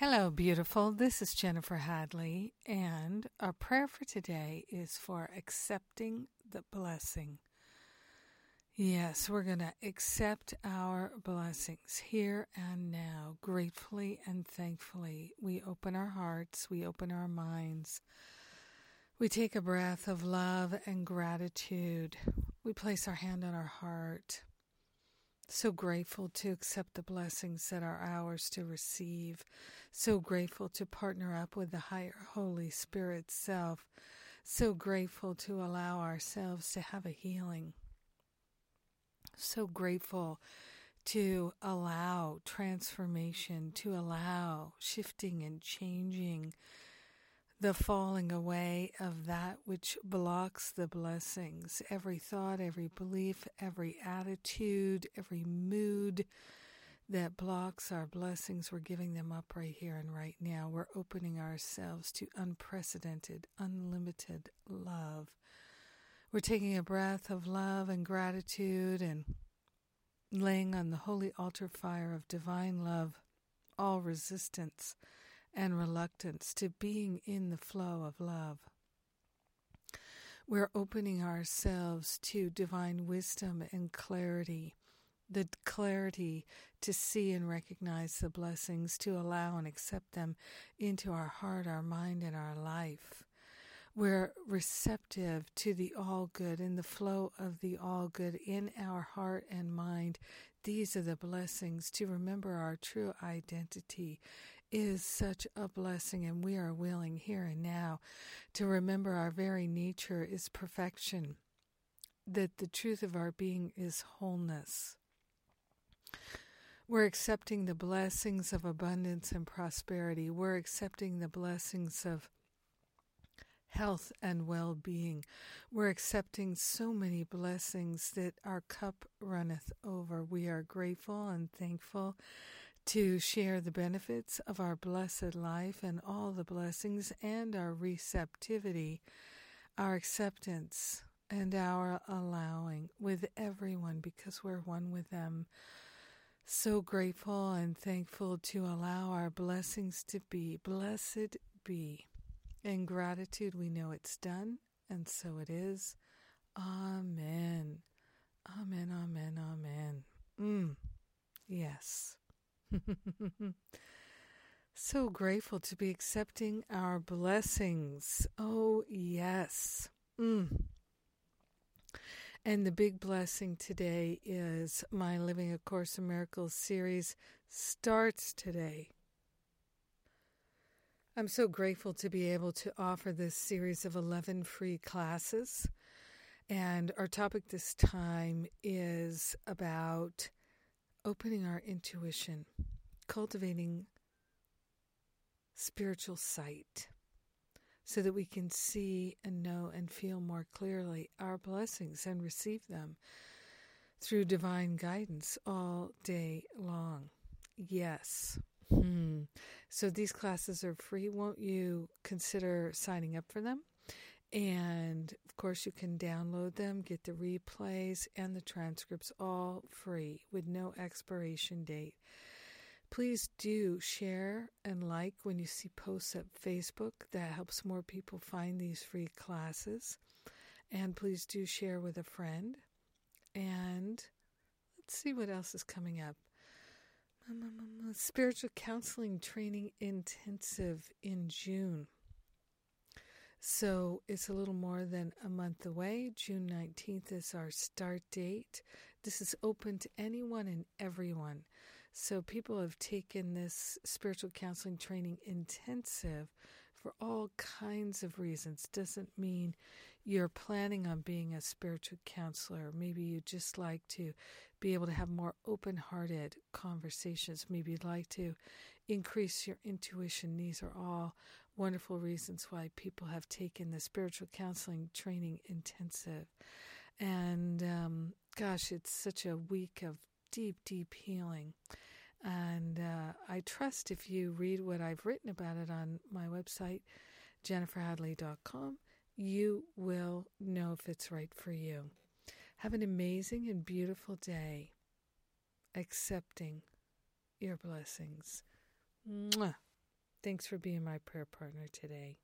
Hello, beautiful. This is Jennifer Hadley, and our prayer for today is for accepting the blessing. Yes, we're going to accept our blessings here and now, gratefully and thankfully. We open our hearts, we open our minds. We take a breath of love and gratitude. We place our hand on our heart. So grateful to accept the blessings that are ours to receive. So grateful to partner up with the higher Holy Spirit self. So grateful to allow ourselves to have a healing. So grateful to allow transformation, to allow shifting and changing the falling away of that which blocks the blessings. Every thought, every belief, every attitude, every mood that blocks our blessings, we're giving them up right here and right now. We're opening ourselves to unprecedented, unlimited love. We're taking a breath of love and gratitude and laying on the holy altar fire of divine love all resistance and reluctance to being in the flow of love. We're opening ourselves to divine wisdom and clarity, the clarity to see and recognize the blessings, to allow and accept them into our heart, our mind, and our life. We're receptive to the all good and the flow of the all good in our heart and mind. These are the blessings to remember our true identity is such a blessing, and we are willing here and now to remember our very nature is perfection, that the truth of our being is wholeness. We're accepting the blessings of abundance and prosperity. We're accepting the blessings of health and well being. We're accepting so many blessings that our cup runneth over. We are grateful and thankful to share the benefits of our blessed life and all the blessings and our receptivity, our acceptance, and our allowing with everyone because we're one with them. So grateful and thankful to allow our blessings to be. Blessed be. In gratitude, we know it's done, and so it is. Amen. Amen, amen, amen. Mm. Yes. so grateful to be accepting our blessings. Oh, yes. Mm. And the big blessing today is my Living A Course in Miracles series starts today. I'm so grateful to be able to offer this series of 11 free classes. And our topic this time is about opening our intuition, cultivating spiritual sight so that we can see and know and feel more clearly our blessings and receive them through divine guidance all day long. Yes. Hmm. So these classes are free. Won't you consider signing up for them? And of course, you can download them, get the replays and the transcripts all free with no expiration date. Please do share and like when you see posts at Facebook. That helps more people find these free classes. And please do share with a friend. And let's see what else is coming up. Mm, mm, mm, Spiritual Counseling Training Intensive in June. So it's a little more than a month away. June 19th is our start date. This is open to anyone and everyone. So people have taken this spiritual counseling training intensive for all kinds of reasons. Doesn't mean you're planning on being a spiritual counselor. Maybe you just like to be able to have more open hearted conversations. Maybe you'd like to increase your intuition. These are all wonderful reasons why people have taken the spiritual counseling training intensive. And um, gosh, it's such a week of deep, deep healing. And uh, I trust if you read what I've written about it on my website, jenniferhadley.com, you will know if it's right for you. Have an amazing and beautiful day, accepting your blessings. Mwah. Thanks for being my prayer partner today.